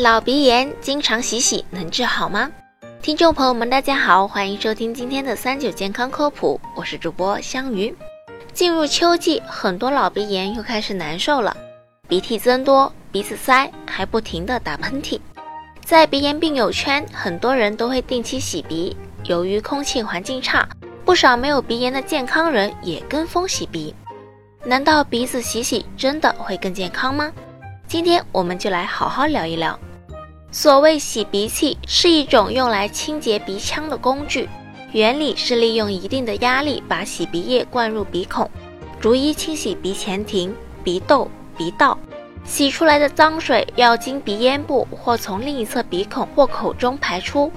老鼻炎经常洗洗能治好吗？听众朋友们，大家好，欢迎收听今天的三九健康科普，我是主播香鱼。进入秋季，很多老鼻炎又开始难受了，鼻涕增多，鼻子塞，还不停的打喷嚏。在鼻炎病友圈，很多人都会定期洗鼻，由于空气环境差，不少没有鼻炎的健康人也跟风洗鼻。难道鼻子洗洗真的会更健康吗？今天我们就来好好聊一聊。所谓洗鼻器是一种用来清洁鼻腔的工具，原理是利用一定的压力把洗鼻液灌入鼻孔，逐一清洗鼻前庭、鼻窦、鼻道。洗出来的脏水要经鼻咽部或从另一侧鼻孔或口中排出。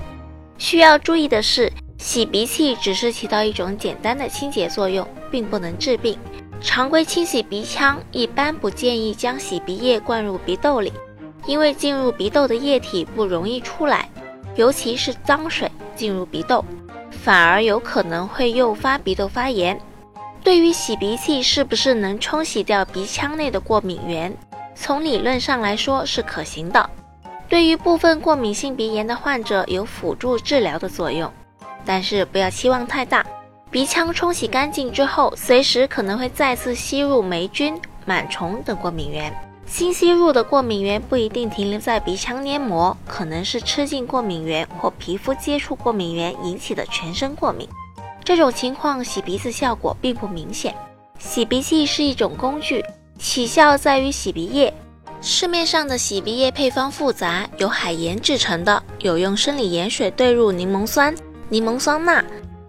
需要注意的是，洗鼻器只是起到一种简单的清洁作用，并不能治病。常规清洗鼻腔一般不建议将洗鼻液灌入鼻窦里。因为进入鼻窦的液体不容易出来，尤其是脏水进入鼻窦，反而有可能会诱发鼻窦发炎。对于洗鼻器是不是能冲洗掉鼻腔内的过敏源，从理论上来说是可行的。对于部分过敏性鼻炎的患者有辅助治疗的作用，但是不要期望太大。鼻腔冲洗干净之后，随时可能会再次吸入霉菌、螨虫等过敏源。新吸入的过敏源不一定停留在鼻腔黏膜，可能是吃进过敏源或皮肤接触过敏源引起的全身过敏。这种情况洗鼻子效果并不明显。洗鼻器是一种工具，起效在于洗鼻液。市面上的洗鼻液配方复杂，有海盐制成的，有用生理盐水兑入柠檬酸、柠檬酸钠，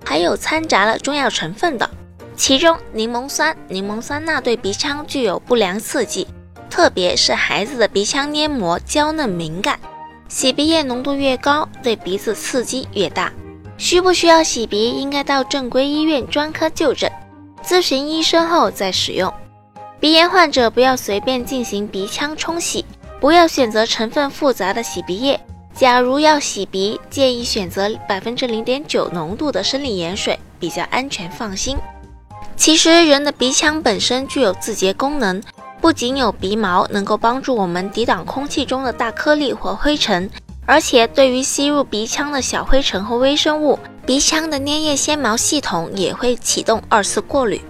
还有掺杂了中药成分的。其中，柠檬酸、柠檬酸钠对鼻腔具有不良刺激。特别是孩子的鼻腔黏膜娇嫩敏感，洗鼻液浓度越高，对鼻子刺激越大。需不需要洗鼻，应该到正规医院专科就诊，咨询医生后再使用。鼻炎患者不要随便进行鼻腔冲洗，不要选择成分复杂的洗鼻液。假如要洗鼻，建议选择百分之零点九浓度的生理盐水，比较安全放心。其实人的鼻腔本身具有自洁功能。不仅有鼻毛能够帮助我们抵挡空气中的大颗粒或灰尘，而且对于吸入鼻腔的小灰尘和微生物，鼻腔的粘液纤毛系统也会启动二次过滤。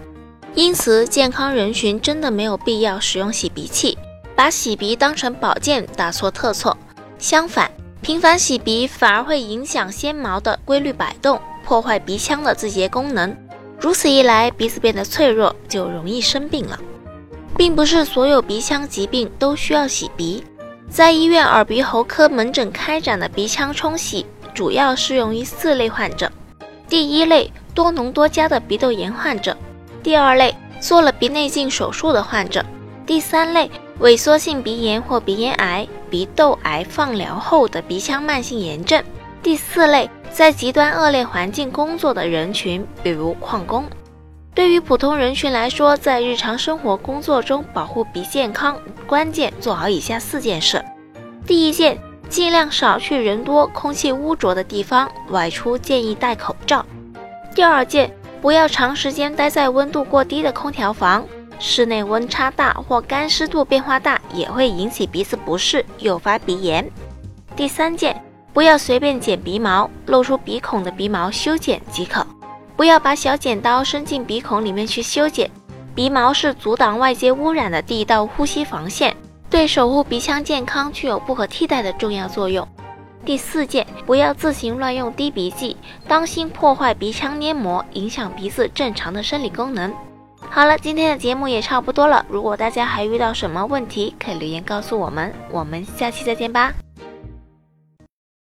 因此，健康人群真的没有必要使用洗鼻器，把洗鼻当成保健，大错特错。相反，频繁洗鼻反而会影响纤毛的规律摆动，破坏鼻腔的自洁功能。如此一来，鼻子变得脆弱，就容易生病了。并不是所有鼻腔疾病都需要洗鼻，在医院耳鼻喉科门诊开展的鼻腔冲洗，主要适用于四类患者：第一类多脓多痂的鼻窦炎患者；第二类做了鼻内镜手术的患者；第三类萎缩性鼻炎或鼻咽癌、鼻窦癌放疗后的鼻腔慢性炎症；第四类在极端恶劣环境工作的人群，比如矿工。对于普通人群来说，在日常生活工作中保护鼻健康，关键做好以下四件事：第一件，尽量少去人多、空气污浊的地方，外出建议戴口罩；第二件，不要长时间待在温度过低的空调房，室内温差大或干湿度变化大也会引起鼻子不适，诱发鼻炎；第三件，不要随便剪鼻毛，露出鼻孔的鼻毛修剪即可。不要把小剪刀伸进鼻孔里面去修剪，鼻毛是阻挡外界污染的第一道呼吸防线，对守护鼻腔健康具有不可替代的重要作用。第四件，不要自行乱用滴鼻剂，当心破坏鼻腔黏膜，影响鼻子正常的生理功能。好了，今天的节目也差不多了，如果大家还遇到什么问题，可以留言告诉我们，我们下期再见吧。